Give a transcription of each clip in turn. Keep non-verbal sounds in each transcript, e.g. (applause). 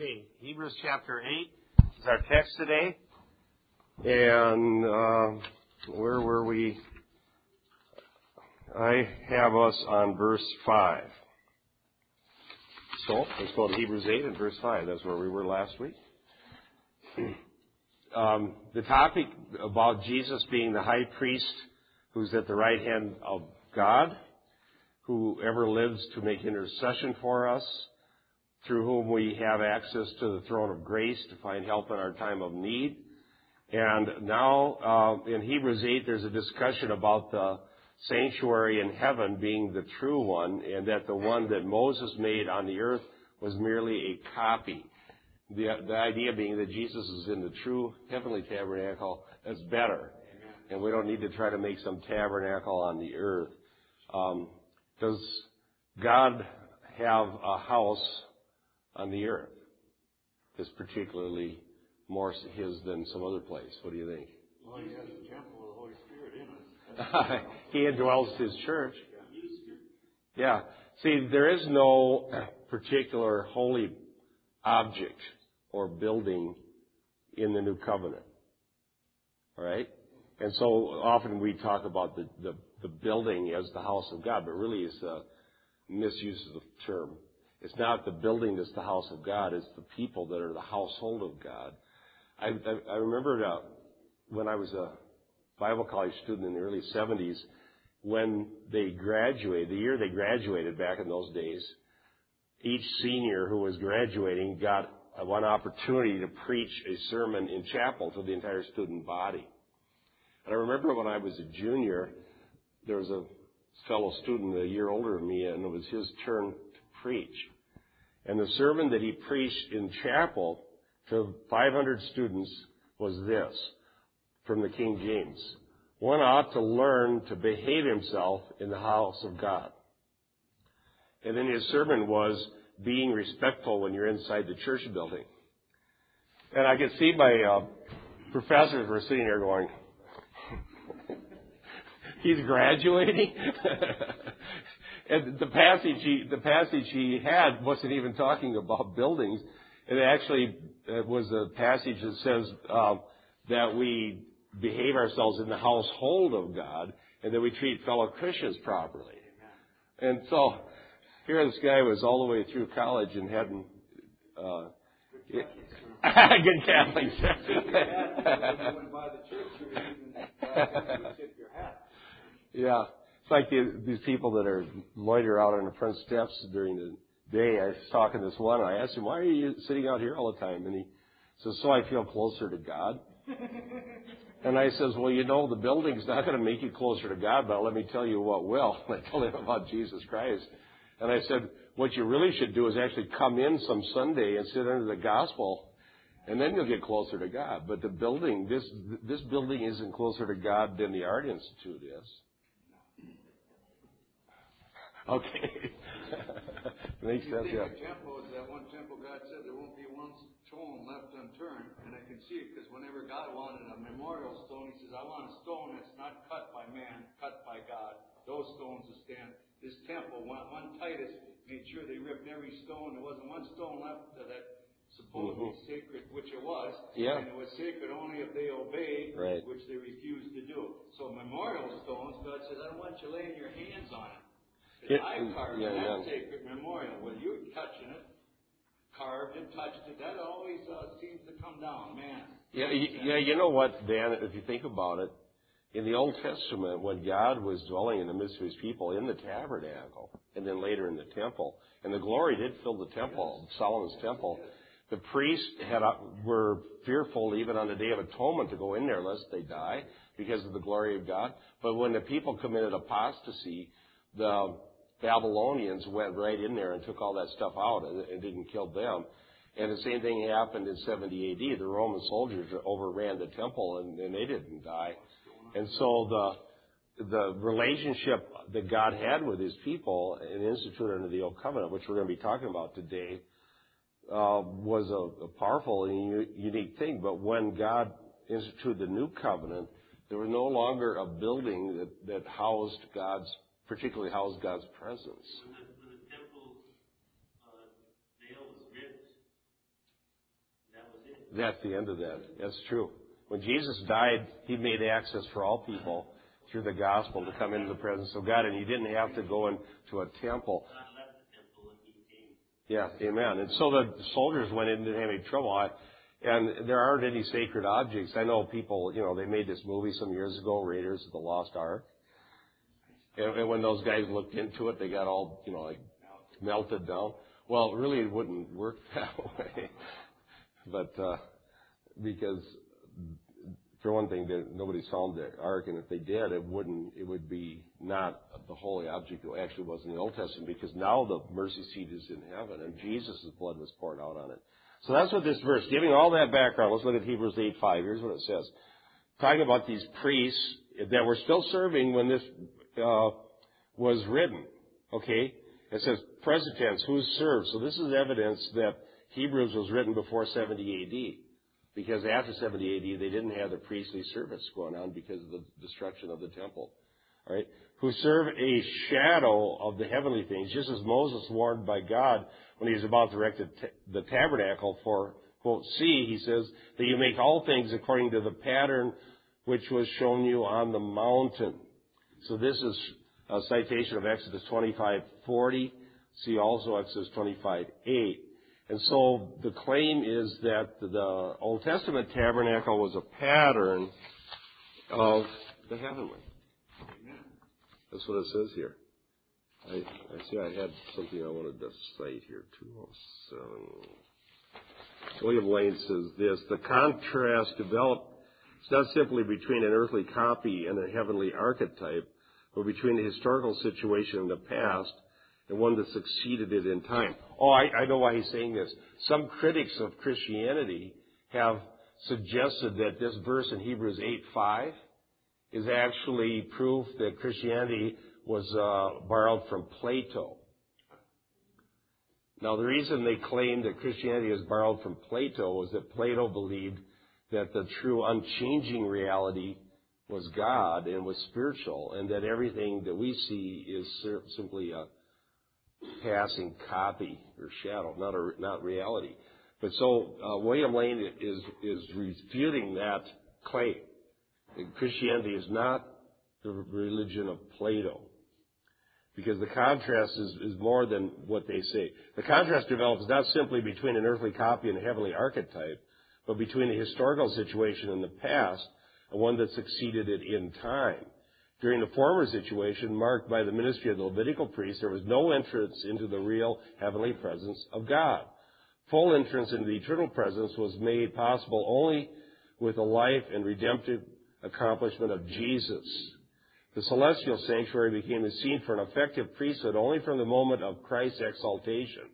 Okay, Hebrews chapter 8 is our text today. And uh, where were we? I have us on verse 5. So let's go to Hebrews 8 and verse 5. That's where we were last week. (clears throat) Um, the topic about Jesus being the high priest who's at the right hand of God, who ever lives to make intercession for us, through whom we have access to the throne of grace to find help in our time of need. And now, uh, in Hebrews 8, there's a discussion about the sanctuary in heaven being the true one, and that the one that Moses made on the earth was merely a copy. The, the idea being that Jesus is in the true heavenly tabernacle that's better. And we don't need to try to make some tabernacle on the earth. Um, does God have a house on the earth is particularly more his than some other place. What do you think? Well, he has the temple of the Holy Spirit in us. (laughs) he indwells his church. Yeah. See, there is no (clears throat) particular holy object or building in the new covenant. All right? And so often we talk about the, the, the building as the house of God, but really it's a misuse of the term. It's not the building that's the house of God, it's the people that are the household of God. I, I, I remember uh, when I was a Bible college student in the early 70s, when they graduated, the year they graduated back in those days, each senior who was graduating got one opportunity to preach a sermon in chapel to the entire student body. And I remember when I was a junior, there was a fellow student a year older than me, and it was his turn preach. And the sermon that he preached in chapel to 500 students was this from the King James. One ought to learn to behave himself in the house of God. And then his sermon was being respectful when you're inside the church building. And I could see my uh, professors were sitting there going, (laughs) he's graduating? (laughs) And the passage he, the passage he had wasn't even talking about (laughs) buildings. It actually was a passage that says uh, that we behave ourselves in the household of God and that we treat fellow Christians properly. And so here this guy was all the way through college and hadn't uh, good Catholic. (laughs) (laughs) yeah. It's like the, these people that are loiter out on the front steps during the day. I was talking to this one, and I asked him, "Why are you sitting out here all the time?" And he says, "So I feel closer to God." (laughs) and I says, "Well, you know, the building's not going to make you closer to God, but let me tell you what will." And (laughs) I told him about Jesus Christ, and I said, "What you really should do is actually come in some Sunday and sit under the gospel." And then you'll get closer to God. But the building, this, this building isn't closer to God than the Art Institute is. Okay. (laughs) Makes sense, yeah. temple is that one temple God said there won't be one stone left unturned, and I can see it because whenever God wanted a memorial stone, He says, "I want a stone that's not cut by man, cut by God. Those stones will stand." This temple, one, one Titus made sure they ripped every stone. There wasn't one stone left that supposedly mm-hmm. sacred, which it was. Yeah. And it was sacred only if they obeyed, right. which they refused to do. So memorial stones, God says, I don't want you laying your hands on it. It, I carved yeah, that yeah. sacred memorial. Well, you touching it, carved it, touched it. That always uh, seems to come down, man. Yeah, you, yeah. You know what, Dan? If you think about it, in the Old Testament, when God was dwelling in the midst of His people in the tabernacle, and then later in the temple, and the glory did fill the temple, yes. Solomon's temple. Yes. The priests had uh, were fearful even on the Day of Atonement to go in there lest they die because of the glory of God. But when the people committed apostasy, the Babylonians went right in there and took all that stuff out and, and didn't kill them. And the same thing happened in 70 AD. The Roman soldiers overran the temple and, and they didn't die. And so the, the relationship that God had with his people and instituted under the Old Covenant, which we're going to be talking about today, uh, was a, a powerful and unique thing. But when God instituted the New Covenant, there was no longer a building that, that housed God's particularly house God's presence. When the, when the temple uh, veil was ripped, that was it. That's the end of that. That's true. When Jesus died, He made access for all people through the gospel to come into the presence of God, and you didn't have to go into a temple. Yeah, amen. And so the soldiers went in and didn't have any trouble. I, and there aren't any sacred objects. I know people, you know, they made this movie some years ago, Raiders of the Lost Ark. And, when those guys looked into it, they got all, you know, like melted down. Well, really, it wouldn't work (laughs) that way. but uh, because for one thing, nobody's found the ark, and if they did, it wouldn't. It would be not the holy object that actually was in the Old Testament, because now the mercy seat is in heaven, and Jesus' blood was poured out on it. So that's what this verse, giving all that background. Let's look at Hebrews 8:5. Here's what it says: talking about these priests that were still serving when this uh, was written. Okay, it says present tense, who served. So this is evidence that Hebrews was written before 70 A.D. Because after 70 AD, they didn't have the priestly service going on because of the destruction of the temple. All right? Who serve a shadow of the heavenly things, just as Moses warned by God when he was about to erect the tabernacle for, quote, see, he says, that you make all things according to the pattern which was shown you on the mountain. So this is a citation of Exodus 25:40. See also Exodus 25:8. And so the claim is that the Old Testament tabernacle was a pattern of the heavenly. That's what it says here. I, I see I had something I wanted to cite here, 207. William Lane says this, the contrast developed, it's not simply between an earthly copy and a heavenly archetype, but between the historical situation in the past and one that succeeded it in time. Oh, I, I know why he's saying this. Some critics of Christianity have suggested that this verse in Hebrews 8:5 is actually proof that Christianity was uh, borrowed from Plato. Now, the reason they claim that Christianity is borrowed from Plato was that Plato believed that the true unchanging reality was God and was spiritual, and that everything that we see is simply a passing copy or shadow, not a, not reality. But so uh, William Lane is is refuting that claim. That Christianity is not the religion of Plato, because the contrast is, is more than what they say. The contrast develops not simply between an earthly copy and a heavenly archetype, but between the historical situation in the past and one that succeeded it in time. During the former situation, marked by the ministry of the Levitical priests, there was no entrance into the real heavenly presence of God. Full entrance into the eternal presence was made possible only with the life and redemptive accomplishment of Jesus. The celestial sanctuary became the scene for an effective priesthood only from the moment of Christ's exaltation.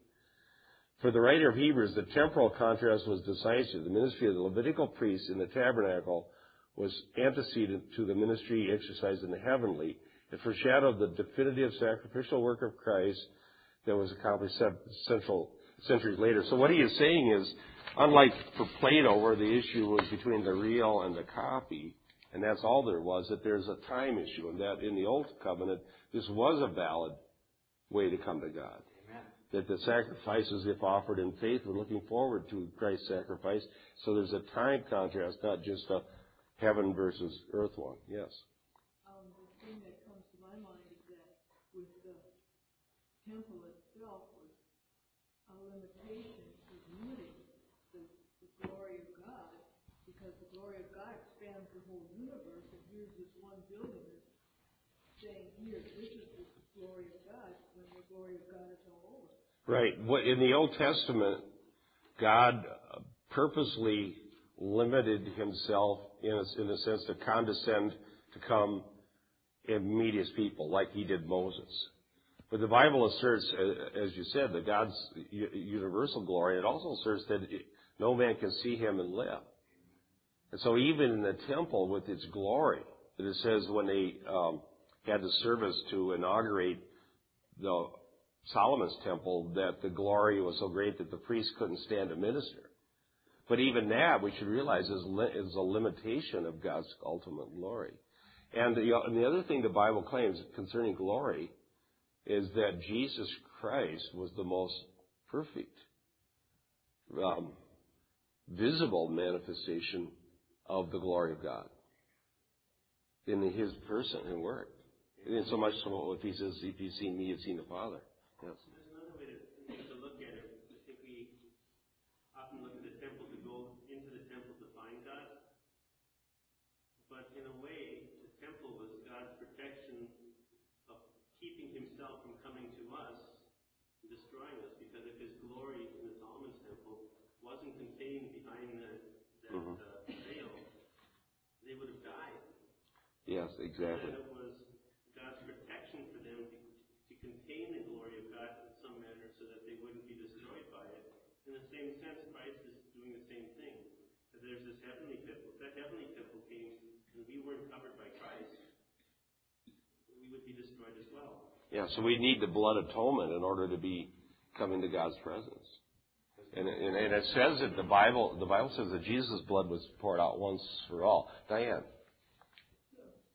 For the writer of Hebrews, the temporal contrast was decisive. The ministry of the Levitical priests in the tabernacle was antecedent to the ministry exercised in the heavenly. It foreshadowed the definitive sacrificial work of Christ that was accomplished centuries later. So what he is saying is, unlike for Plato, where the issue was between the real and the copy, and that's all there was, that there's a time issue, and that in the Old Covenant, this was a valid way to come to God. That the sacrifices, if offered in faith, were looking forward to Christ's sacrifice. So there's a time contrast, not just a heaven versus earth one. Yes. Um, the thing that comes to my mind is that with the temple itself was a limitation to limiting the, the glory of God because the glory of God spans the whole universe and here's this one building that's saying here, this is the glory of God when the glory of God is all over. Right. What in the Old Testament, God purposely limited himself in a, sense to condescend to come and meet his people like he did Moses. But the Bible asserts, as you said, that God's universal glory. It also asserts that no man can see him and live. And so even in the temple with its glory, that it says when they um, had the service to inaugurate the Solomon's temple, that the glory was so great that the priest couldn't stand to minister. But even that, we should realize, is, li- is a limitation of God's ultimate glory. And the, and the other thing the Bible claims concerning glory is that Jesus Christ was the most perfect. Um, visible manifestation of the glory of God in his person and work. And so much so if he says, if you've seen me, you've seen the Father. Yes. There's another way to, to look at it. I think we often look at the temple to go into the temple to find God. But in a way, the temple was God's protection of keeping himself from coming to us and destroying us. Because if his glory in the Solomon's temple wasn't contained behind the, that Mhm. uh, veil, they would have died. Yes, exactly. And it was God's protection for them to, to contain the glory of God in some manner so that they wouldn't be destroyed by it. In the same sense, Christ is doing the same thing. That there's this heavenly temple. If that heavenly temple came and we weren't covered by Christ, we would be destroyed as well. Yeah, so we need the blood atonement in order to be coming to God's presence. And, and, and it says that the Bible, the Bible says that Jesus' blood was poured out once for all. Diane.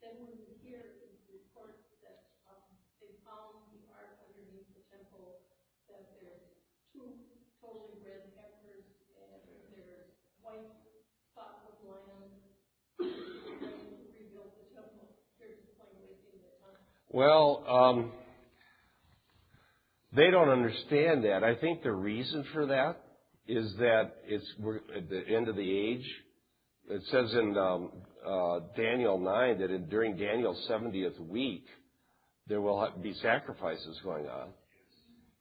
Then when we hear reports that um, they found the ark underneath the temple, that there's two totally red heifers and there's white spotless lambs, and rebuilt the temple. Here's the point wasting the time. Well, um, they don't understand that. I think the reason for that is that it's we're at the end of the age. It says in um, uh, Daniel nine that in, during Daniel's seventieth week there will be sacrifices going on,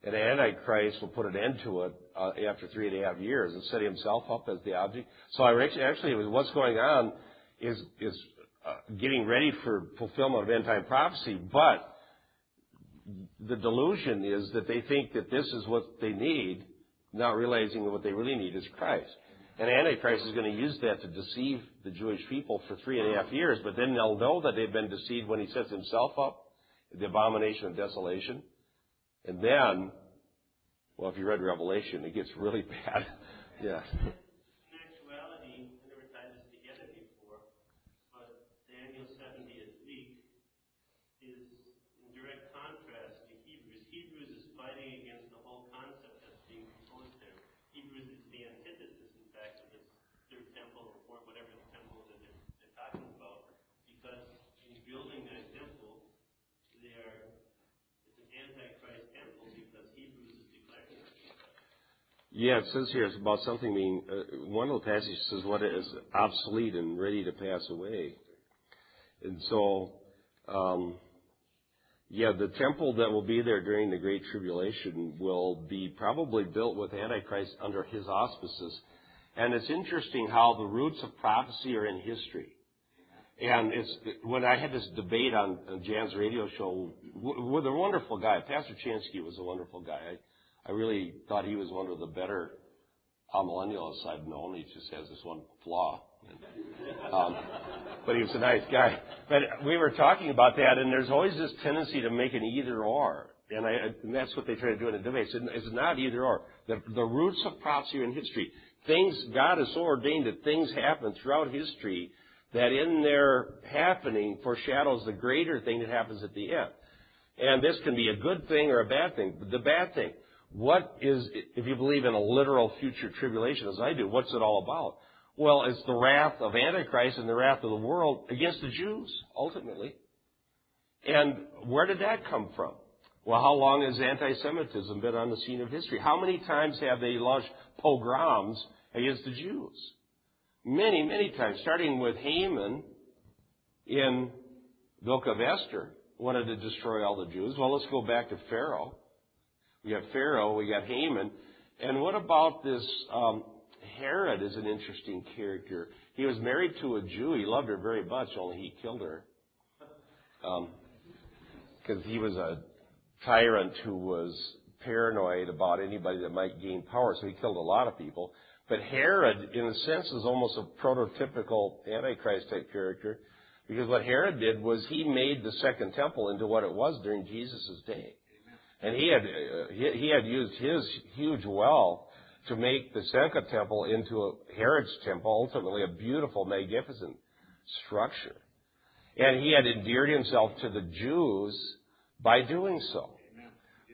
and Antichrist will put an end to it uh, after three and a half years and set himself up as the object. So I actually, actually what's going on is is Uh, getting ready for fulfillment of end time prophecy, but the delusion is that they think that this is what they need, not realizing that what they really need is Christ. And Antichrist is going to use that to deceive the Jewish people for three and a half years, but then they'll know that they've been deceived when he sets himself up, the abomination of desolation. And then, well, if you read Revelation, it gets really (laughs) bad. yeah. In actuality, I never tied this together before, but Daniel's 70th week is in direct contrast to Hebrews. Hebrews is fighting against the whole concept that's being proposed there. Hebrews is the antithesis, in fact, of this third temple or fourth, whatever the temple that they're, they're talking about, because in building that temple, they are, it's an antichrist temple because Hebrews is declaring it. Yeah, it says here it's about something being, uh, one of the passages says what is obsolete and ready to pass away. And so, um, yeah, the temple that will be there during the Great Tribulation will be probably built with Antichrist under his auspices. And it's interesting how the roots of prophecy are in history. And it's when I had this debate on, Jan's radio show with a wonderful guy. Pastor Chansky was a wonderful guy. I, really thought he was one of the better amillennialists I've known. He just has this one flaw. Um, but he was a nice guy. But we were talking about that, and there's always this tendency to make an either or. And, that's what they try to do in a debate. It's, not either or. The, the roots of prophecy are in history. Things, God has so ordained that things happen throughout history that in their happening foreshadows the greater thing that happens at the end. And this can be a good thing or a bad thing. The bad thing, what is, if you believe in a literal future tribulation, as I do, what's it all about? Well, it's the wrath of Antichrist and the wrath of the world against the Jews, ultimately. And where did that come from? Well, how long has anti-Semitism been on the scene of history? How many times have they launched pogroms against the Jews? Many, many times, starting with Haman in book of Esther, wanted to destroy all the Jews. Well, let's go back to Pharaoh. We got Pharaoh, we got Haman. And what about this um, Herod is an interesting character. He was married to a Jew. He loved her very much, only he killed her. Because he was a tyrant who was paranoid about anybody that might gain power, so he killed a lot of people. But Herod, in a sense, is almost a prototypical Antichrist type character, because what Herod did was he made the second temple into what it was during Jesus' day. And he had, uh, he, he had used his huge wealth to make the second temple into a Herod's temple, ultimately a beautiful, magnificent structure. And he had endeared himself to the Jews by doing so.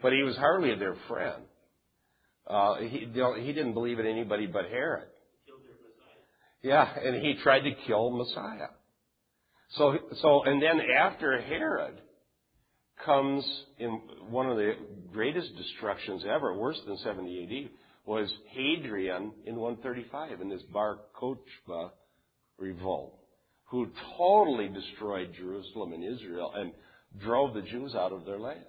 But he was hardly their friend. Uh, he, he didn't believe in anybody but Herod. Yeah, and he tried to kill Messiah. So, so, and then after Herod comes in one of the greatest destructions ever, worse than 70 AD, was Hadrian in 135 in this Bar Kokhba revolt, who totally destroyed Jerusalem and Israel and drove the Jews out of their land,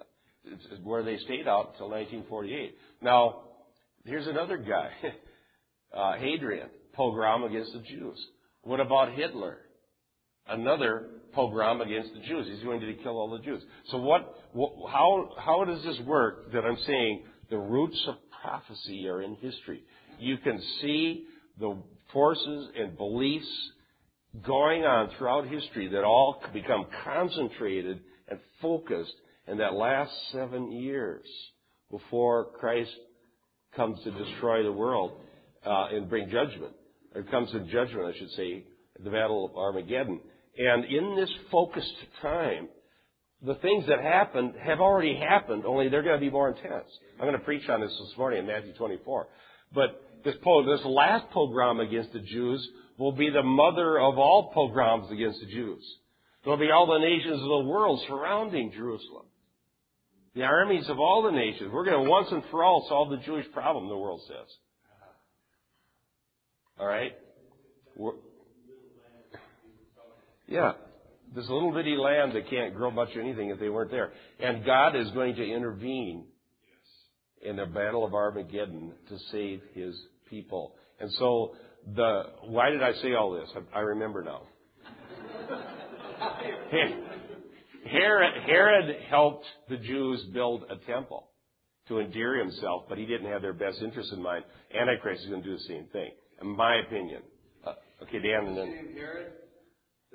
where they stayed out until 1948. Now, here's another guy, (laughs) uh, Hadrian, pogrom against the Jews. What about Hitler? Another pogrom against the Jews. He's going to kill all the Jews. So what, how, how does this work that I'm saying the roots of prophecy are in history? You can see the forces and beliefs going on throughout history that all become concentrated and focused in that last seven years before Christ comes to destroy the world uh, and bring judgment, or comes to judgment, I should say, the Battle of Armageddon. And in this focused time, the things that happened have already happened, only they're going to be more intense. I'm going to preach on this this morning in Matthew 24. But this, this last pogrom against the Jews will be the mother of all pogroms against the Jews. There'll be all the nations of the world surrounding Jerusalem. The armies of all the nations. We're going to once and for all solve the Jewish problem, the world says. All right? We're, yeah. This little bitty land that can't grow much of anything if they weren't there. And God is going to intervene in the battle of Armageddon to save his people. And so the why did I say all this? I, I remember now. (laughs) Herod, Herod helped the Jews build a temple to endear himself, but he didn't have their best interest in mind. Antichrist is going to do the same thing, in my opinion. Uh, okay, Dan, and then.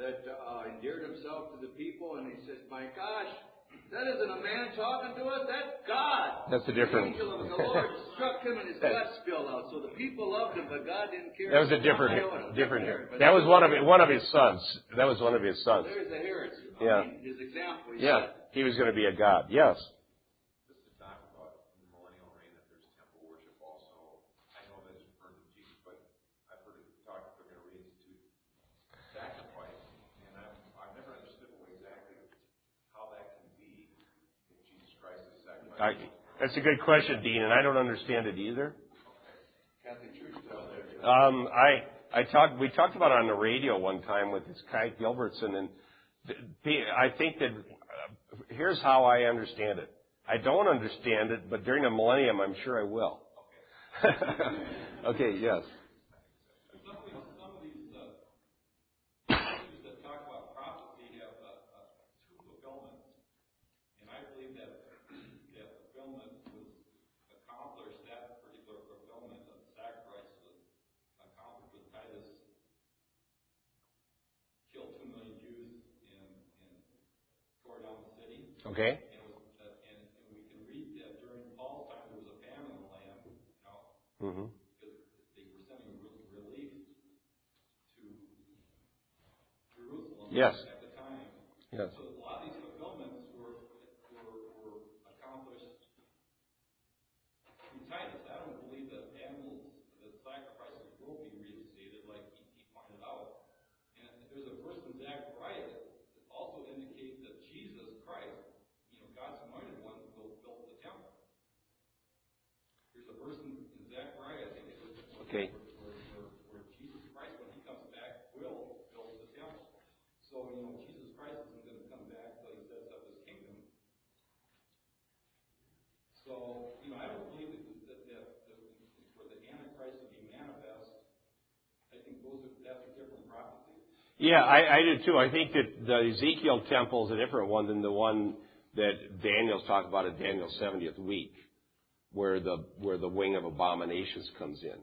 That uh, endeared himself to the people, and he said, "My gosh, that isn't a man talking to us. That's God. That's a different. The angel of the Lord (laughs) struck him and his guts spilled out. So the people loved him, but God didn't care. That was a different, different. That was one of one of his sons. That was one of his sons. There's the Herod. Yeah. mean, his example. He Yeah, said, he was going to be a god. Yes. Just to talk about the millennial reign, that there's temple worship also. I know that it's referred to Jesus, but I've heard it talked that they're going to reinstitute sacrifice, and I've, I've never understood what exactly how that can be if Jesus Christ is sacrificed. I, that's a good question, Dean, and I don't understand it either. Catholic Church does that. Um, I I talked we talked about it on the radio one time with this Kai Gilbertson, and I think that uh, here's how I understand it. I don't understand it, but during the millennium, I'm sure I will. okay. (laughs) Yes. Some of these, some of these uh, issues that talk about prophecy have uh, uh, two fulfillments, and I believe that that fulfillment was accomplished. That particular fulfillment of the sacrifice was accomplished with Titus killed two million Jews and, and tore down the city. Okay. And, it was, and, and we can read that during Paul's time there was a famine in the land. You know, hmm because they were sending relief to Jerusalem Yes. at the time. Yes. So a lot of these fulfillments were were, were accomplished through Titus. I don't believe that animals, that sacrifices will be reinstated, like he, he pointed out. And there's a verse in Zechariah that also indicates that Jesus Christ, you know, God's anointed one, will build the temple. There's a verse in, in Zechariah, I think it was, Okay. where, where, where Jesus Christ, when he comes back, will build the temple. So, you know, Jesus Christ isn't going to come back till he sets up his kingdom. So, you know, I don't believe that, that, that, that for the Antichrist to be manifest, I think those are, that's a different prophecy. Yeah, I, I do too. I think that the Ezekiel temple is a different one than the one that Daniel's talked about in Daniel's 70th week, where the where the wing of abominations comes in.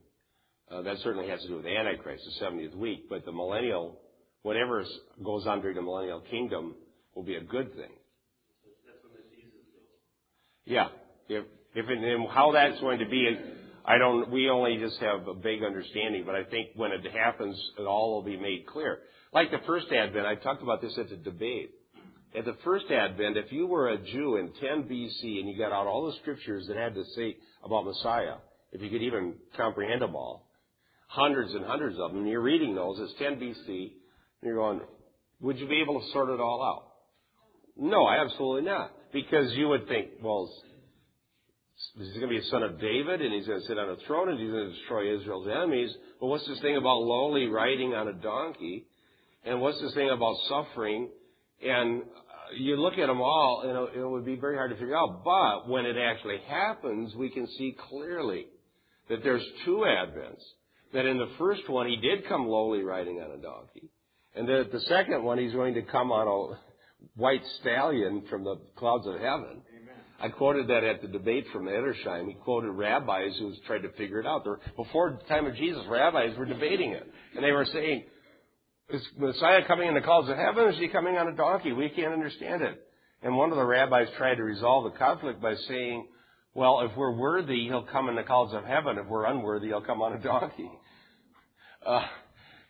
Uh, that certainly has to do with the Antichrist, the 70th week. But the millennial, whatever goes on during the millennial kingdom, will be a good thing. That's when the Jesus. Yeah. If if it, and how that's going to be, I don't. We only just have a vague understanding, but I think when it happens, it all will be made clear. Like the first Advent, I talked about this at the debate. At the first Advent, if you were a Jew in 10 BC and you got out all the scriptures that had to say about Messiah, if you could even comprehend them all, hundreds and hundreds of them. And you're reading those. It's 10 BC. And you're going, would you be able to sort it all out? No, absolutely not. Because you would think, well, he's going to be a son of David and he's going to sit on a throne and he's going to destroy Israel's enemies. But what's this thing about lowly riding on a donkey? And what's this thing about suffering? And uh, you look at them all, and it would be very hard to figure out. But when it actually happens, we can see clearly that there's two advents. That in the first one, he did come lowly riding on a donkey. And that the second one, he's going to come on a white stallion from the clouds of heaven. Amen. I quoted that at the debate from Edersheim. He quoted rabbis who tried to figure it out. There, before the time of Jesus, rabbis were debating it. And they were saying, is Messiah coming in the clouds of heaven or is he coming on a donkey? We can't understand it. And one of the rabbis tried to resolve the conflict by saying, well, if we're worthy, he'll come in the clouds of heaven. If we're unworthy, he'll come on a donkey. Uh,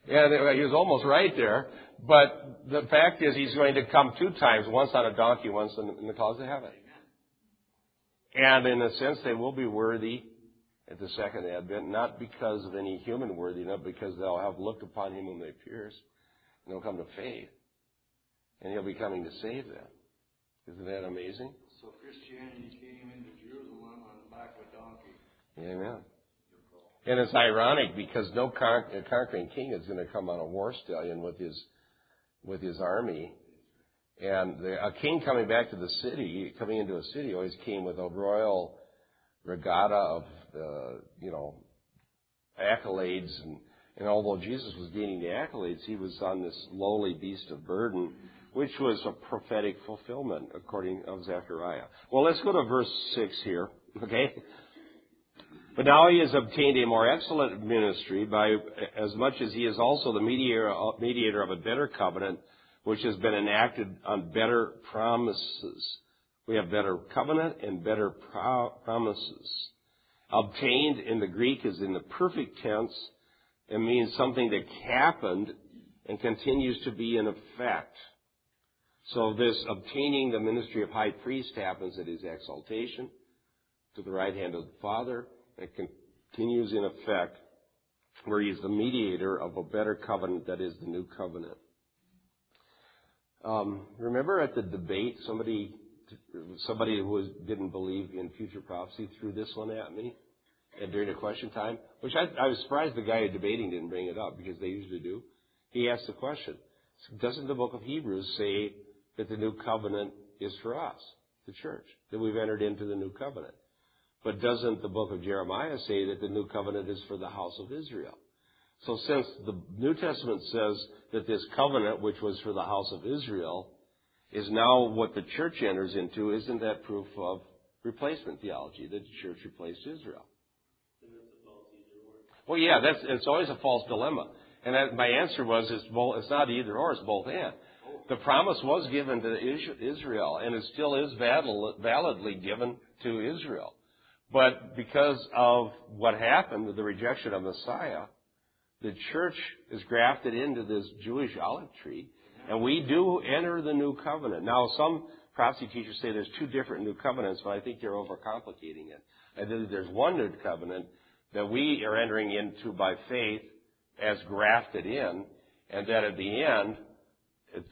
and he was almost right there. But the fact is, he's going to come two times, once on a donkey, once in the clouds of heaven. And in a sense, they will be worthy at the second advent, not because of any human worthiness, but because they'll have looked upon him whom they pierced, and they'll come to faith. And he'll be coming to save them. Isn't that amazing? So Christianity came into Jerusalem on the back of a donkey. Amen. And it's ironic because no con- conquering king is going to come on a war stallion with his with his army. And the, a king coming back to the city, coming into a city, always came with a royal regatta of, uh, you know, accolades. And, and although Jesus was gaining the accolades, he was on this lowly beast of burden, which was a prophetic fulfillment, according of Zechariah. Well, let's go to verse 6 here, okay? But now he has obtained a more excellent ministry by as much as he is also the mediator, of a better covenant, which has been enacted on better promises. We have better covenant and better pro- promises. Obtained in the Greek is in the perfect tense. It means something that happened and continues to be in effect. So this obtaining the ministry of high priest happens at his exaltation to the right hand of the Father it continues in effect where he's the mediator of a better covenant that is the new covenant. Um, remember at the debate, somebody somebody who was, didn't believe in future prophecy threw this one at me and during the question time, which I, I was surprised the guy debating didn't bring it up because they usually do. He asked the question, doesn't the book of Hebrews say that the new covenant is for us, the church, that we've entered into the new covenant? But doesn't the book of Jeremiah say that the new covenant is for the house of Israel? So since the New Testament says that this covenant, which was for the house of Israel, is now what the church enters into, isn't that proof of replacement theology, that the church replaced Israel? Well, yeah, that's, it's always a false dilemma. And that, my answer was, it's, both, it's not either or, it's both and. The promise was given to Israel, and it still is validly given to Israel. But because of what happened with the rejection of Messiah, the church is grafted into this Jewish olive tree, and we do enter the new covenant. Now, some prophecy teachers say there's two different new covenants, but I think you're overcomplicating it. I believe there's one new covenant that we are entering into by faith as grafted in, and that at the end,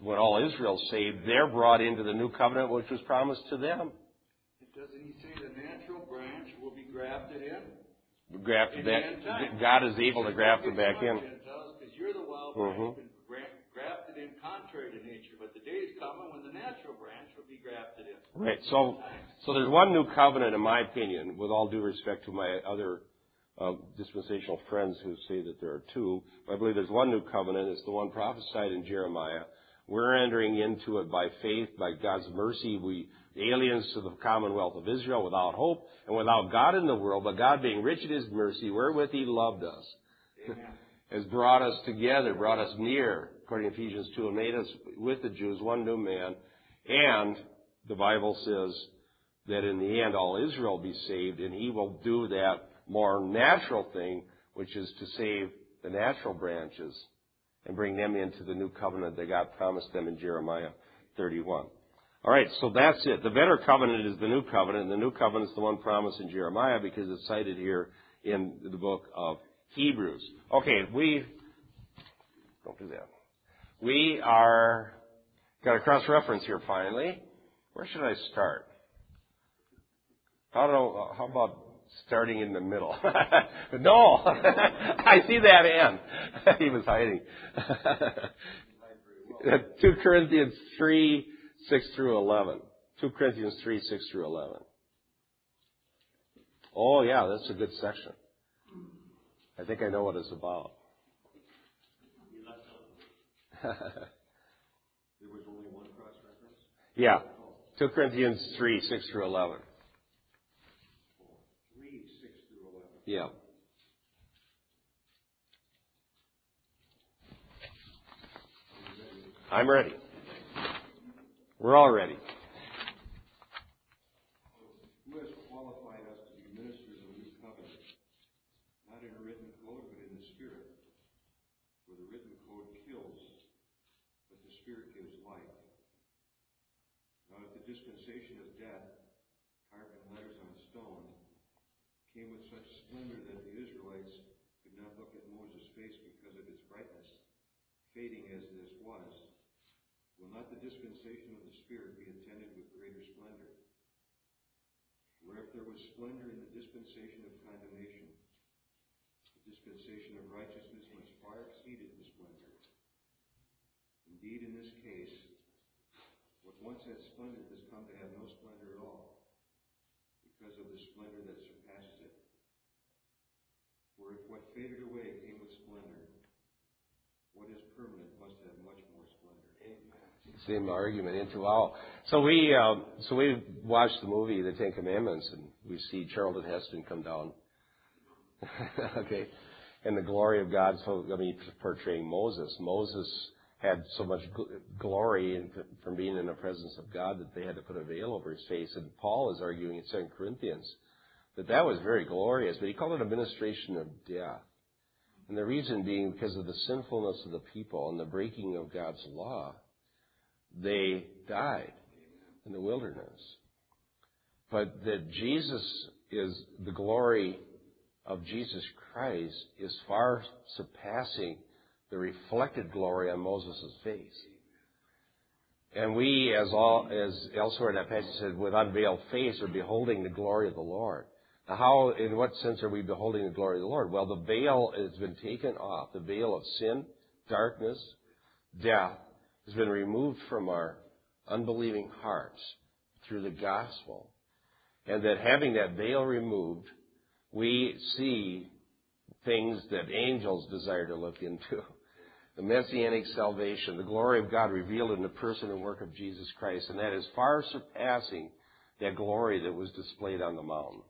when all Israel's saved, they're brought into the new covenant which was promised to them. Doesn't he say will grafted in? Grafted back. the end time. God is able to graft them back in. Because you're the wild Mhm. branch, gra- grafted in contrary to nature. But the day is coming when the natural branch will be grafted in. Right. So, so there's one new covenant, in my opinion, with all due respect to my other uh, dispensational friends who say that there are two. I believe there's one new covenant. It's the one prophesied in Jeremiah. We're entering into it by faith, by God's mercy. We aliens to the commonwealth of Israel without hope and without God in the world, but God being rich in His mercy, wherewith He loved us, has brought us together, brought us near, according to Ephesians 2, and made us with the Jews one new man. And the Bible says that in the end all Israel will be saved, and He will do that more natural thing, which is to save the natural branches and bring them into the new covenant that God promised them in Jeremiah 31. All right, so that's it. The better covenant is the new covenant, and the new covenant is the one promised in Jeremiah because it's cited here in the book of Hebrews. Okay, we don't do that. We are got a cross reference here finally. Where should I start? How don't know. Uh, how about starting in the middle? (laughs) no, (laughs) I see that end. (laughs) he was hiding. 2 Corinthians 3, 6 through 11. 2 Corinthians 3, 6 through 11. Oh yeah, that's a good section. I think I know what it's about. (laughs) There was only one cross reference? Yeah. 2 Corinthians 3, 6 through 11. 3, 6 through 11. Yeah. I'm ready. We're all ready. Who has qualified us to be ministers of the new covenant, not in a written code, but in the Spirit? For the written code kills, but the Spirit gives life. Now, if the dispensation of death, carved in letters on stone, came with such splendor that the Israelites could not look at Moses' face because of its brightness, fading as not the dispensation of the Spirit be attended with greater splendor? Where if there was splendor in the dispensation of condemnation, the dispensation of righteousness much far exceeded the splendor. Indeed, in this case, what once had splendor has come to have no splendor at all, because of the splendor that surpasses it. For if what faded away came with splendor, what is permanent must have much more splendor. Same argument into wow. So we um, so we watched the movie The Ten Commandments and we see Charlton Heston come down. (laughs) okay. And the glory of God so I mean portraying Moses. Moses had so much gl- glory in, from being in the presence of God that they had to put a veil over his face. And Paul is arguing in 2 Corinthians that that was very glorious, but he called it a ministration of death. And the reason being because of the sinfulness of the people and the breaking of God's law, they died in the wilderness. But that Jesus is the glory of Jesus Christ is far surpassing the reflected glory on Moses' face. And we, as all, as elsewhere in that passage said, with unveiled face are beholding the glory of the Lord. Now how, in what sense are we beholding the glory of the Lord? Well, the veil has been taken off. The veil of sin, darkness, death has been removed from our unbelieving hearts through the gospel. And that having that veil removed, we see things that angels desire to look into. The messianic salvation, the glory of God revealed in the person and work of Jesus Christ, and that is far surpassing that glory that was displayed on the mountain.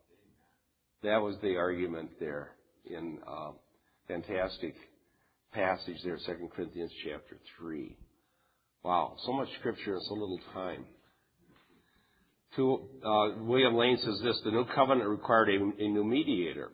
That was the argument there in uh, fantastic passage there, 2 Corinthians chapter 3. Wow, so much scripture in so little time. Uh, William Lane says this, the new covenant required a, a new mediator.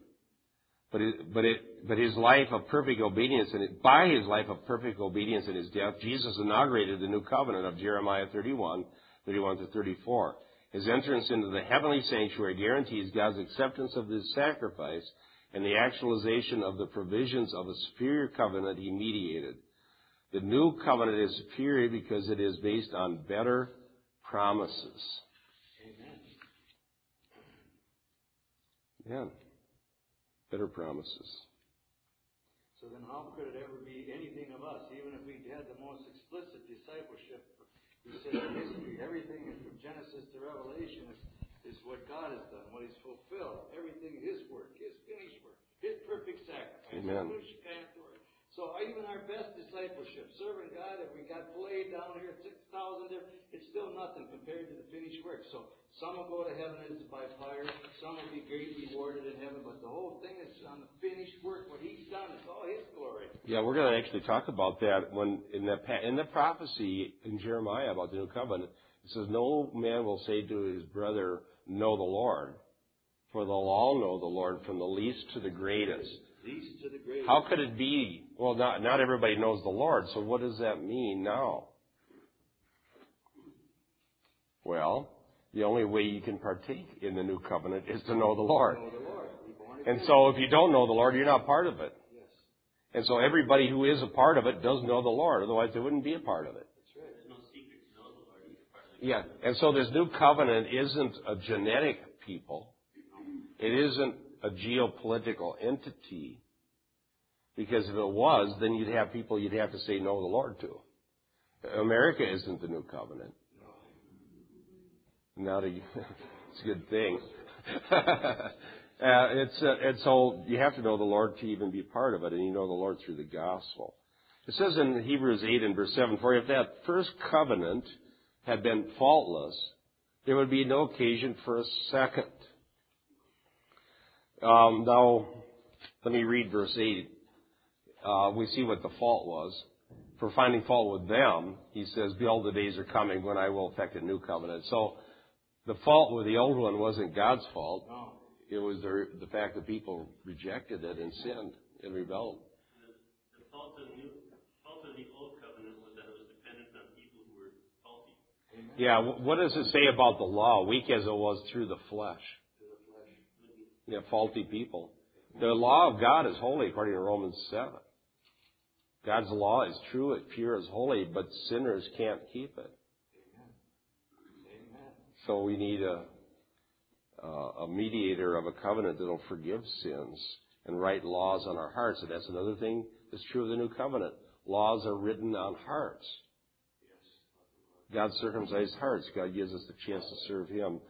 But, it, but, it, but his life of perfect obedience, and it, by his life of perfect obedience and his death, Jesus inaugurated the new covenant of Jeremiah 31, 31 to 34. His entrance into the heavenly sanctuary guarantees God's acceptance of his sacrifice and the actualization of the provisions of a superior covenant he mediated. The new covenant is superior because it is based on better promises. Amen. Better promises. So then how could it ever be anything of us, even if we had the most explicit discipleship? We said in history, everything from Genesis to Revelation is, is what God has done, what He's fulfilled. Everything His work, His finished work, His perfect sacrifice. Amen. So even our best discipleship, serving God, if we got flayed down here, 6,000 there, it's still nothing compared to the finished work. So some will go to heaven as by fire, some will be greatly rewarded in heaven, but the whole thing is on the finished work, what He's done, it's all His glory. Yeah, we're going to actually talk about that when in the in the prophecy in Jeremiah about the new covenant. It says, "No man will say to his brother, Know the Lord, for they'll all know the Lord, from the least to the greatest." Least to the greatest. How could it be? Well, not not everybody knows the Lord. So what does that mean now? Well, the only way you can partake in the new covenant is to know the Lord. know the Lord, be born And so if you don't know the Lord, you're not part of it. And so everybody who is a part of it does know the Lord. Otherwise, they wouldn't be a part of it. That's right. There's no secret to know the Lord. He's part of the Yeah. And so this new covenant isn't a genetic people. It isn't a geopolitical entity. Because if it was, then you'd have people you'd have to say no to the Lord to. America isn't the new covenant. Not a, (laughs) it's a good thing. (laughs) uh, it's, uh, and so you have to know the Lord to even be part of it, and you know the Lord through the gospel. It says in Hebrews 8 and verse 7, For if that first covenant had been faultless, there would be no occasion for a second. Um, now, let me read verse 8. Uh, we see what the fault was. For finding fault with them, he says, Behold, the days are coming when I will effect a new covenant. So, the fault with the old one wasn't God's fault. It was the, the fact that people rejected it and sinned and rebelled. The fault of the new, fault of the old covenant was that it was dependent on people who were faulty. Yeah, what does it say about the law? Weak as it was through the flesh. To the flesh. Yeah, faulty people. The law of God is holy according to Romans 7. God's law is true, it's pure, it's holy, but sinners can't keep it. So we need a, a mediator of a covenant that'll forgive sins and write laws on our hearts. And that's another thing that's true of the new covenant. Laws are written on hearts. God circumcised hearts. God gives us the chance to serve Him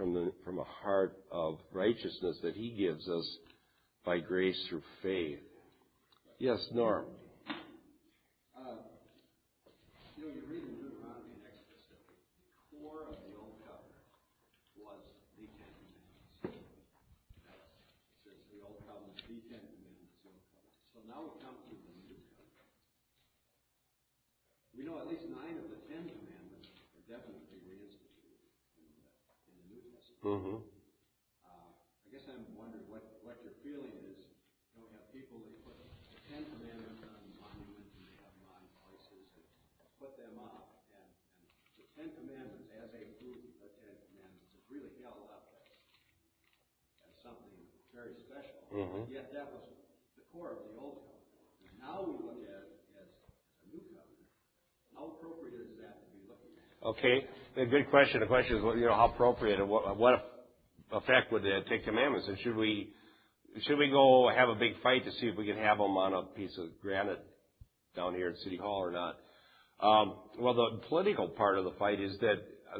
from a heart of righteousness that He gives us by grace through faith. Yes, Norm. Uh, You know, you read in Deuteronomy and Exodus that the core of the old covenant was the Ten Commandments. That's, it says the old covenant, the Ten Commandments, the old covenant. So now we come to the new covenant. We know at least nine of the Ten Commandments are definitely reinstituted in the, in the New Testament. Mm-hmm. Uh, I guess I'm wondering what, what your feeling is. You know, we have people, they put the Ten Commandments on monuments and they have them on places and put them up. And, and the Ten Commandments, as a group, the Ten Commandments, is really held up as, as something very special. Mhm. Yet that was the core of the Old Covenant. And now we look at it as, as a new covenant. How appropriate is that to be looking at? Okay, a good question. The question is, you know, how appropriate and what, what effect would the Ten Commandments? And should we should we go have a big fight to see if we can have them on a piece of granite down here at City Hall or not? Um, well, the political part of the fight is that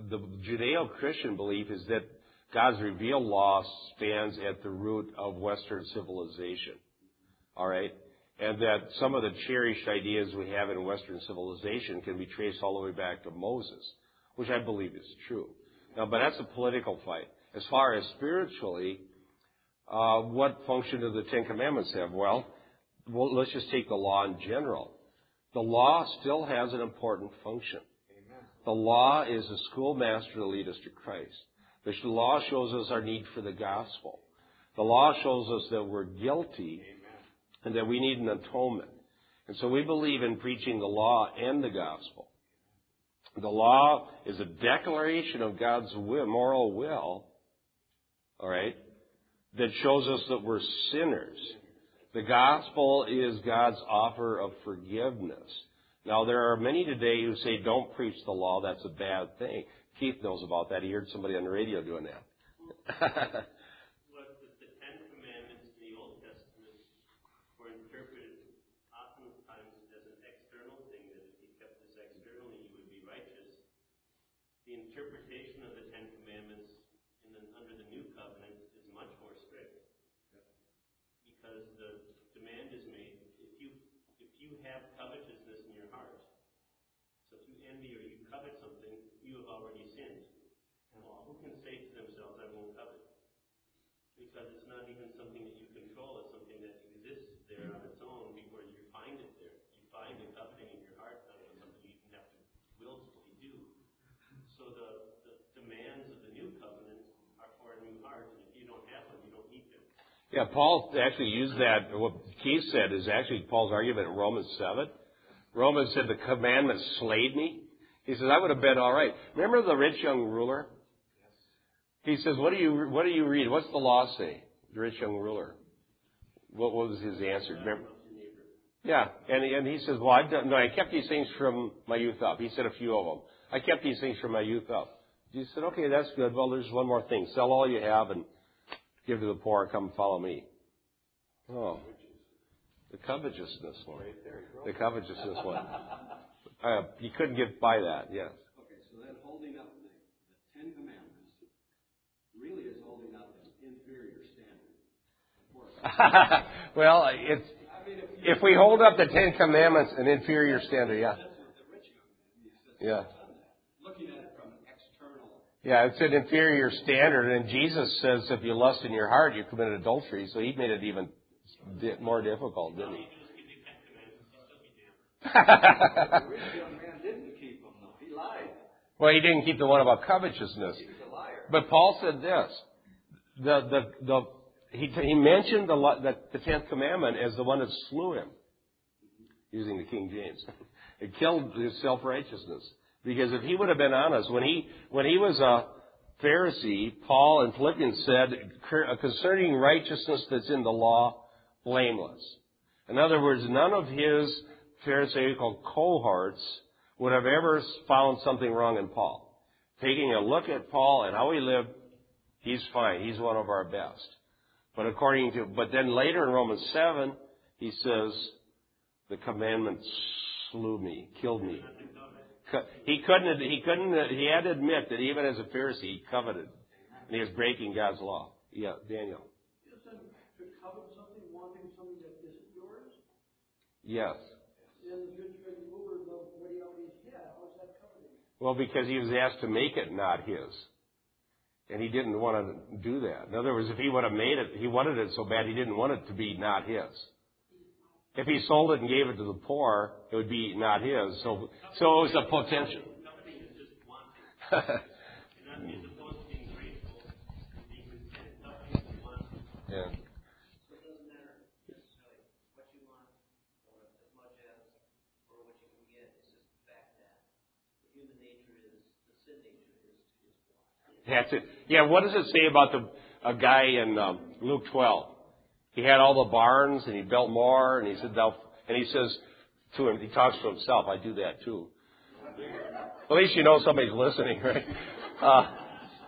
the Judeo-Christian belief is that God's revealed law stands at the root of Western civilization. All right? And that some of the cherished ideas we have in Western civilization can be traced all the way back to Moses, which I believe is true. Now, but that's a political fight. As far as spiritually, uh, what function do the Ten Commandments have? Well, well, let's just take the law in general. The law still has an important function. Amen. The law is a schoolmaster to lead us to Christ. The law shows us our need for the gospel. The law shows us that we're guilty and that we need an atonement. And so we believe in preaching the law and the gospel. The law is a declaration of God's will, moral will, all right, that shows us that we're sinners. The gospel is God's offer of forgiveness. Now, there are many today who say, don't preach the law, that's a bad thing. Keith knows about that. He heard somebody on the radio doing that. (laughs) What the, the Ten Commandments in the Old Testament were interpreted oftentimes as an external thing, that if you kept this externally, you would be righteous. The interpretation of the Ten Commandments in the, under the New Covenant is much more strict. Because the demand is made, if you, if you have covetousness in your heart, so if you envy or you covet something, you have already sinned. Well, who can say to themselves, I won't covet? Because it's not even something that you control, it's something that exists there on its own before you find it there. You find the coveting in your heart, not something you even have to willfully do. So the, the demands of the new covenant are for a new heart, and if you don't have one, you don't need them. Yeah, Paul actually used that. What Keith said is actually Paul's argument in Romans 7. Romans said, the commandment slayed me. He says, I would have been all right. Remember the rich young ruler? He says, what do you, what do you read? What's the law say? the rich young ruler. What was his answer? Remember? Yeah, and and he says, "Well, I've done, no, I kept these things from my youth up." He said a few of them. I kept these things from my youth up. Jesus said, "Okay, that's good. Well, there's one more thing. Sell all you have and give to the poor. Come follow me." Oh, the covetousness one. The covetousness (laughs) one. Uh, you couldn't get by that. Yes. Okay, so then holding up the, the Ten Commandments really is holding up an inferior standard. (laughs) well, it's I mean, if if we hold up the Ten Commandments, an inferior standard. Yeah. that's what the rich young man he says Yeah. he's done that. Looking at it from an external Yeah, it's an inferior standard, and Jesus says if you lust in your heart, you committed adultery. So he made it even more difficult, didn't he? (laughs) Well, he didn't keep the one about covetousness. But Paul said this: the the the he he mentioned the the, the tenth commandment as the one that slew him, using the King James. (laughs) it killed his self righteousness because if he would have been honest when he when he was a Pharisee, Paul in Philippians said concerning righteousness that's in the law, blameless. In other words, none of his Pharisaical cohorts would have ever found something wrong in Paul. Taking a look at Paul and how he lived, he's fine. He's one of our best. But according to, but then later in Romans 7, he says, the commandment slew me, killed me. He couldn't, he couldn't, he had to admit that even as a Pharisee, he coveted. And he was breaking God's law. Yeah, Daniel. To covet something, wanting something that isn't yours? Yes. Then the rich young ruler, the what he already had, how's that coveting? Well, because he was asked to make it not his. And he didn't want to do that. In other words, if he would have made it, he wanted it so bad he didn't want it to be not his. If he sold it and gave it to the poor, it would be not his. So, so it was a potential. Coveting is just wanting. (laughs) You're not supposed to be grateful and be content. Coveting is wanting. yeah. So it doesn't matter necessarily what you want or as much as or what you can get. It's just the fact that the human nature is, the sin nature is to just want. That's it. Yeah, what does it say about the a guy in um, Luke 12? He had all the barns and he built more and he said, "Thou," and he says to him, he talks to himself. I do that too. At least you know somebody's listening, (laughs) right? Uh,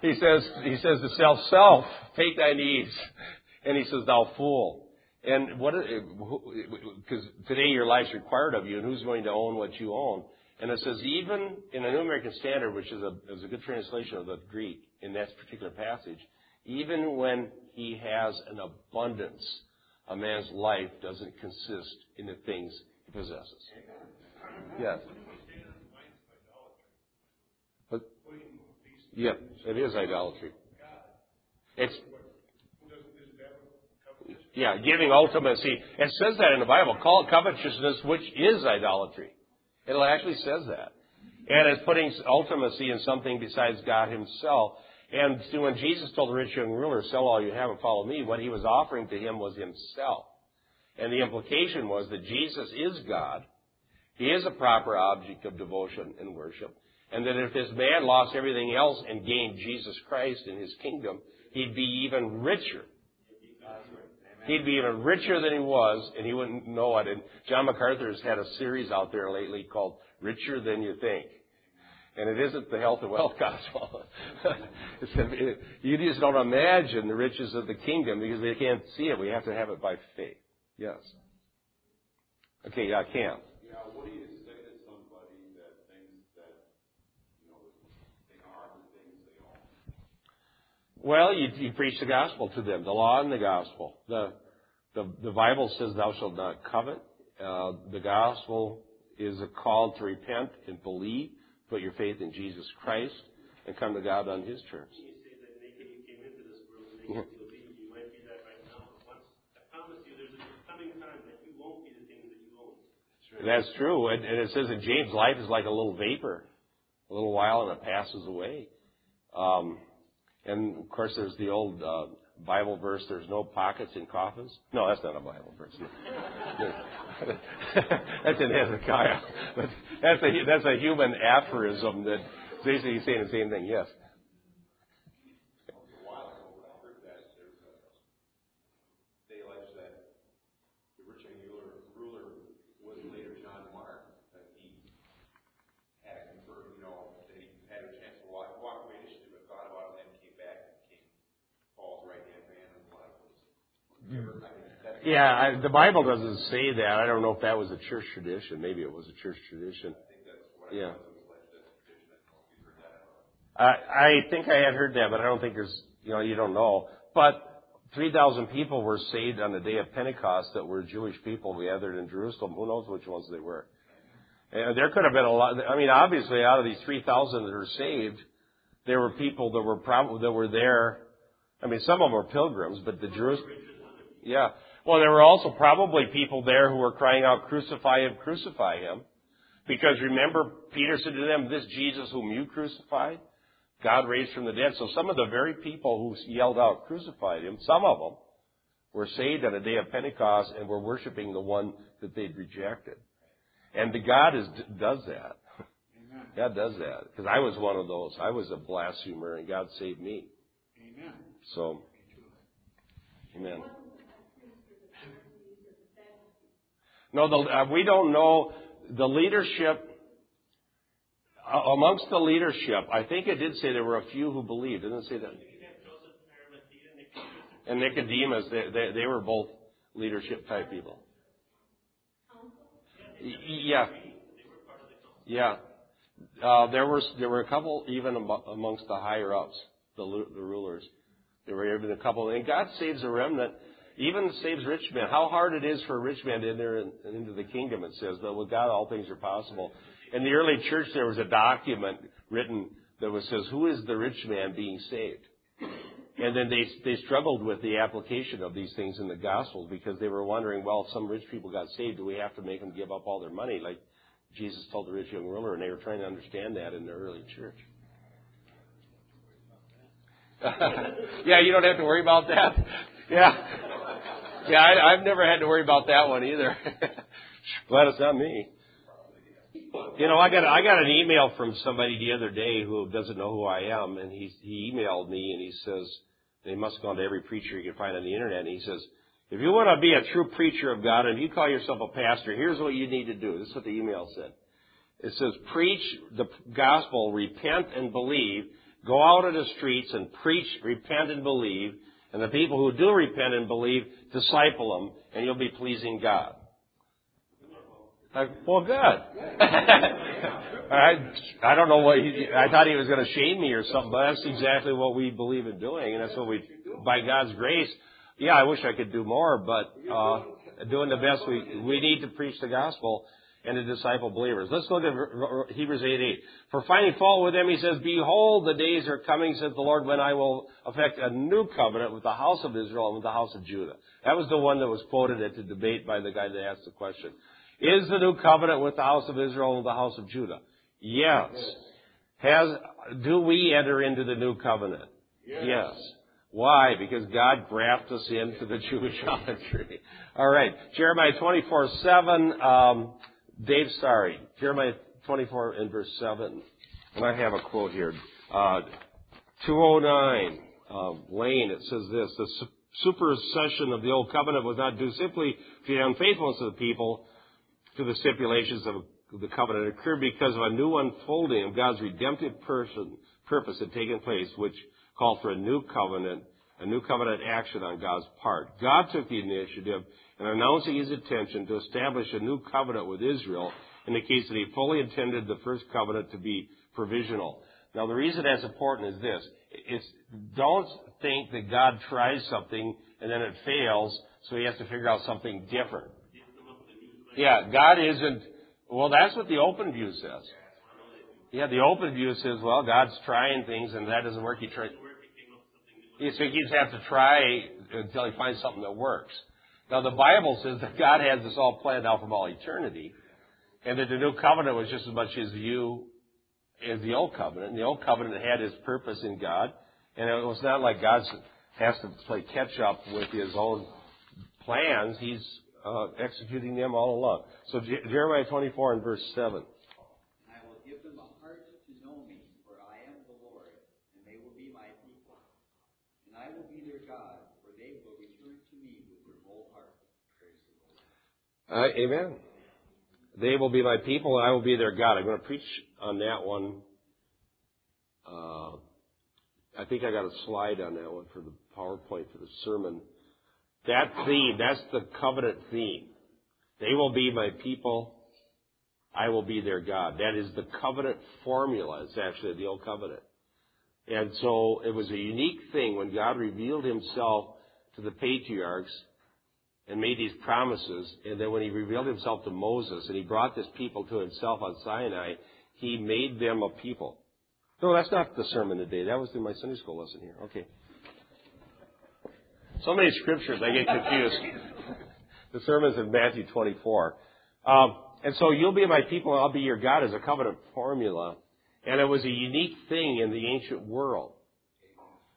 he says, he says to self, self, take thy needs, and he says, thou fool. And what? Because today your life's required of you, and who's going to own what you own? And it says even in the New American Standard, which is a is a good translation of the Greek in that particular passage, even when he has an abundance, a man's life doesn't consist in the things he possesses. Yes. But yeah, it is idolatry. It's yeah, giving ultimacy. It says that in the Bible. Call it covetousness, which is idolatry. It actually says that. And it's putting ultimacy in something besides God Himself. And so when Jesus told the rich young ruler, sell all you have and follow me, what He was offering to him was Himself. And the implication was that Jesus is God. He is a proper object of devotion and worship. And that if this man lost everything else and gained Jesus Christ in His kingdom, he'd be even richer. He'd be even richer than he was, and he wouldn't know it. And John MacArthur's had a series out there lately called Richer Than You Think. And it isn't the health and wealth (laughs) gospel. It's that you just don't imagine the riches of the kingdom because they can't see it. We have to have it by faith. Yes. Okay, yeah, Cam. Yeah, what do you say to somebody that thinks that, you know, they are the things they own? Well, you, you preach the gospel to them, the law and the gospel. The, the, the Bible says, thou shalt not covet. Uh, the gospel is a call to repent and believe, put your faith in Jesus Christ, and come to God on His terms. You say that naked you came into this world, and naked you'll be. You might be that right now, but once, I promise you, there's a coming time that you won't be the things that you own. That's true. And, and it says in James, life is like a little vapor. A little while and it passes away. Um, and of course, there's the old uh, Bible verse, there's no pockets in coffins. No, that's not a Bible verse. (laughs) that's in Hezekiah. (laughs) That's a, that's a human aphorism that basically saying the same thing. Yes. Yeah, I, the Bible doesn't say that. I don't know if that was a church tradition. Maybe it was a church tradition. Yeah. I, I think I had heard that, but I don't think there's, you know, you don't know. But 3,000 people were saved on the day of Pentecost that were Jewish people gathered in Jerusalem. Who knows which ones they were? And there could have been a lot. I mean, obviously, out of these 3,000 that were saved, there were people that were prob- that were there. I mean, some of them were pilgrims, but the Jerusalem. Yeah. Well, there were also probably people there who were crying out, "Crucify him! Crucify him!" Because remember, Peter said to them, "This Jesus whom you crucified, God raised from the dead." So some of the very people who yelled out, "Crucified him!" Some of them were saved on the day of Pentecost and were worshiping the one that they'd rejected. And the God is, does that. God does that. Because I was one of those. I was a blasphemer and God saved me. Amen. So, amen. No, the, uh, we don't know the leadership. Uh, amongst the leadership, I think it did say there were a few who believed. Didn't it say that? And Nicodemus, they, they, they were both leadership type people. Yeah. Yeah. Uh, there was there were a couple even amongst the higher ups, the, the rulers. There were even a couple, and God saves a remnant. Even saves rich men. How hard it is for a rich man to enter in, into the kingdom, it says, but with God all things are possible. In the early church, there was a document written that was says, "Who is the rich man being saved?" And then they they struggled with the application of these things in the Gospels because they were wondering, well, if some rich people got saved, do we have to make them give up all their money, like Jesus told the rich young ruler? And they were trying to understand that in the early church. (laughs) yeah, you don't have to worry about that. (laughs) Yeah, yeah, I, I've never had to worry about that one either. (laughs) Glad it's not me. You know, I got I got an email from somebody the other day who doesn't know who I am, and he he emailed me and he says they must have gone to every preacher you can find on the internet. And he says, if you want to be a true preacher of God and you call yourself a pastor, here's what you need to do. This is what the email said. It says, preach the gospel, repent and believe. Go out in the streets and preach, repent and believe. And the people who do repent and believe, disciple them, and you'll be pleasing God. Like, well, good. (laughs) I, I don't know what he, I thought he was going to shame me or something, but that's exactly what we believe in doing, and that's what we, by God's grace. Yeah, I wish I could do more, but uh, doing the best we we need to preach the gospel and to disciple believers. Let's look at Hebrews 8 8. For finding fault with them, he says, Behold, the days are coming, says the Lord, when I will effect a new covenant with the house of Israel and with the house of Judah. That was the one that was quoted at the debate by the guy that asked the question. Is the new covenant with the house of Israel and the house of Judah? Yes. Has, do we enter into the new covenant? Yes. Why? Because God grafted us into the Jewish (laughs) tree. All right. Jeremiah 24, 7. Um, Dave, sorry. Jeremiah 24 and verse 7. And I have a quote here. Uh, 209, uh, Lane, it says this. The su- supersession of the old covenant was not due simply to the unfaithfulness of the people to the stipulations of the covenant. It occurred because of a new unfolding of God's redemptive person, purpose had taken place, which called for a new covenant, a new covenant action on God's part. God took the initiative in announcing his intention to establish a new covenant with Israel in the case that he fully intended the first covenant to be provisional. Now the reason that's important is this. It's, don't think that God tries something and then it fails, so he has to figure out something different. Yeah, God isn't, well that's what the open view says. Yeah, the open view says, well, God's trying things and that doesn't work. He tries, he keeps have to try until he finds something that works. Now the Bible says that God has this all planned out from all eternity, and that the new covenant was just as much as you as the old covenant. And the old covenant had his purpose in God, and it was not like God has to play catch up with his own plans. He's uh, executing them all along. So Jeremiah 24 and verse 7. I will give them a heart to know me, for I am the Lord, and they will be my people. And I will be their God, for they will return to me with their whole heart. Praise the Lord. Uh, amen. They will be my people, and I will be their God. I'm going to preach on that one. Uh, I think I got a slide on that one for the PowerPoint for the sermon. That theme, that's the covenant theme. They will be my people. I will be their God. That is the covenant formula. It's actually the old covenant. And so it was a unique thing when God revealed himself to the patriarchs and made these promises. And then when he revealed himself to Moses and he brought this people to himself on Sinai, he made them a people. No, that's not the sermon today. That was in my Sunday school lesson here. Okay. So many scriptures, I get confused. the sermon's in Matthew 24. Um, and so you'll be my people and I'll be your God as a covenant formula. And it was a unique thing in the ancient world.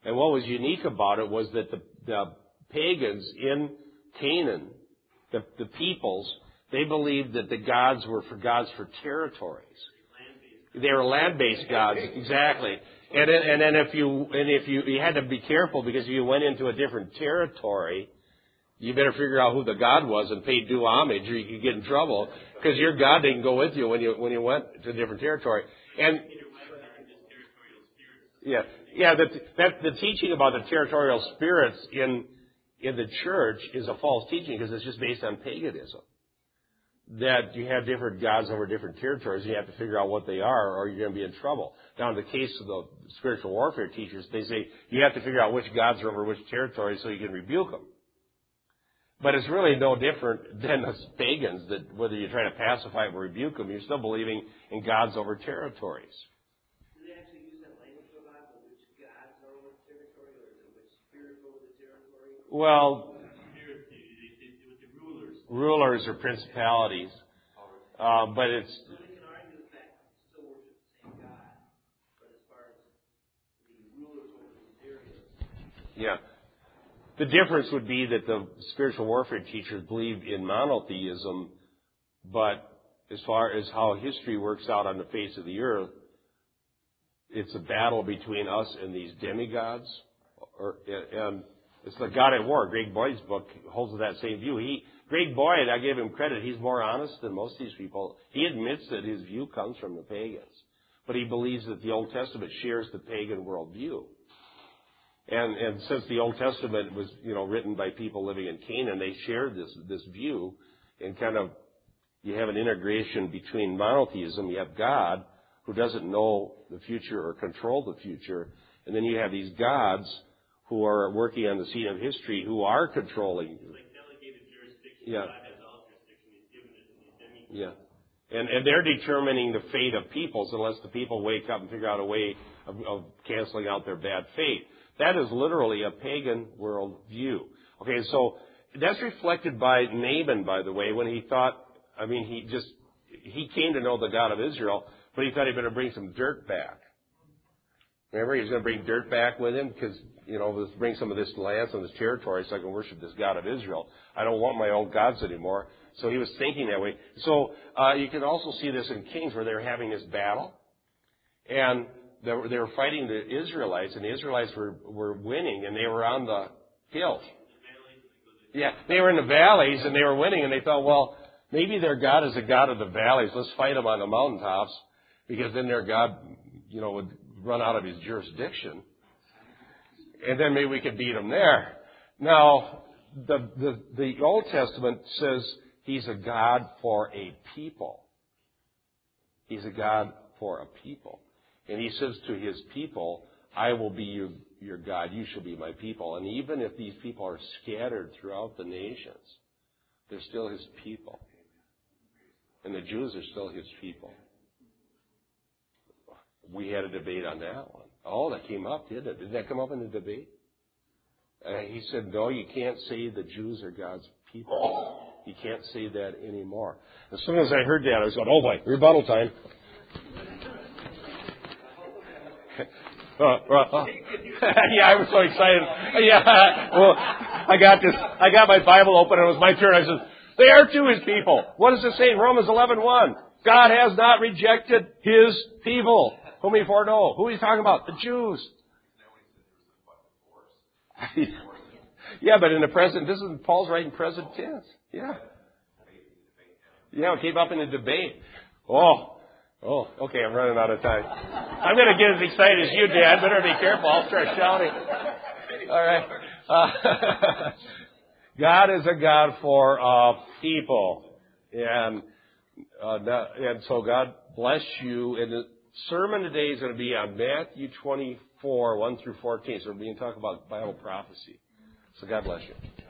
And what was unique about it was that the, the pagans in Canaan, the, the peoples, they believed that the gods were for gods for territories. They were land-based gods, exactly. And then, and then if you and if you you had to be careful because if you went into a different territory, you better figure out who the god was and pay due homage, or you could get in trouble because your god didn't go with you when you when you went to a different territory. And yeah, yeah, that that the teaching about the territorial spirits in in the church is a false teaching because it's just based on paganism. That you have different gods over different territories, and you have to figure out what they are, or you're going to be in trouble. Now, in the case of the spiritual warfare teachers, they say you have to figure out which gods are over which territory so you can rebuke them. But it's really no different than the pagans that whether you try to pacify or rebuke them, you're still believing in gods over territories. Uh, far rulers or principalities. over these areas, yeah. The difference would be that the spiritual warfare teachers believed in monotheism, but as far as how history works out on the face of the earth, it's a battle between us and these demigods, or, and it's the God at War. Greg Boyd's book holds that same view. He, Greg Boyd, I give him credit. He's more honest than most of these people. He admits that his view comes from the pagans, but he believes that the Old Testament shares the pagan worldview. And, and since the Old Testament was, you know, written by people living in Canaan, they shared this, this view and kind of, you have an integration between monotheism. You have God who doesn't know the future or control the future. And then you have these gods who are working on the scene of history who are controlling. It's like delegated jurisdiction. Yeah. God has all jurisdiction. He's given it to these demigods. Yeah. And, and they're determining the fate of peoples unless the people wake up and figure out a way of, of canceling out their bad fate. That is literally a pagan world view. Okay, so that's reflected by Naaman, by the way, when he thought, I mean, he just, he came to know the God of Israel, but he thought he'd better bring some dirt back. Remember, he was going to bring dirt back with him because, you know, let's bring some of this land, some of this territory so I can worship this God of Israel. I don't want my old gods anymore. So he was thinking that way. So uh, you can also see this in Kings where they're having this battle. And they were, they were fighting the Israelites, and the Israelites were, were winning, and they were on the hills. Yeah, they were in the valleys, and they were winning, and they thought, well, maybe their God is a God of the valleys. Let's fight them on the mountaintops, because then their God, you know, would run out of his jurisdiction. And then maybe we could beat him there. Now, the, the, the Old Testament says he's a God for a people. He's a God for a people. And he says to his people, I will be your, your God, you shall be my people. And even if these people are scattered throughout the nations, they're still his people. And the Jews are still his people. We had a debate on that one. Oh, that came up, didn't it? Did that come up in the debate? Uh, he said, no, you can't say the Jews are God's people. You can't say that anymore. As soon as I heard that, I was going, oh boy, rebuttal time. (laughs) Uh, uh, uh. (laughs) yeah, I was so excited. Yeah, well, I got this. I got my Bible open, and it was my turn. I said, "They are to His people." What does it say in Romans eleven one? God has not rejected His people, whom He foreknow. Who are you talking about? The Jews. (laughs) yeah, but in the present, this is Paul's writing present tense. Yeah. Yeah, it came up in the debate. Oh, Oh, okay, I'm running out of time. I'm going to get as excited as you, Dad. Better be careful. I'll start shouting. All right. Uh, (laughs) God is a God for uh, people, and uh, and so God bless you. The sermon today is going to be on Matthew 24, 1 through 14. So we're going to talk about Bible prophecy. So God bless you.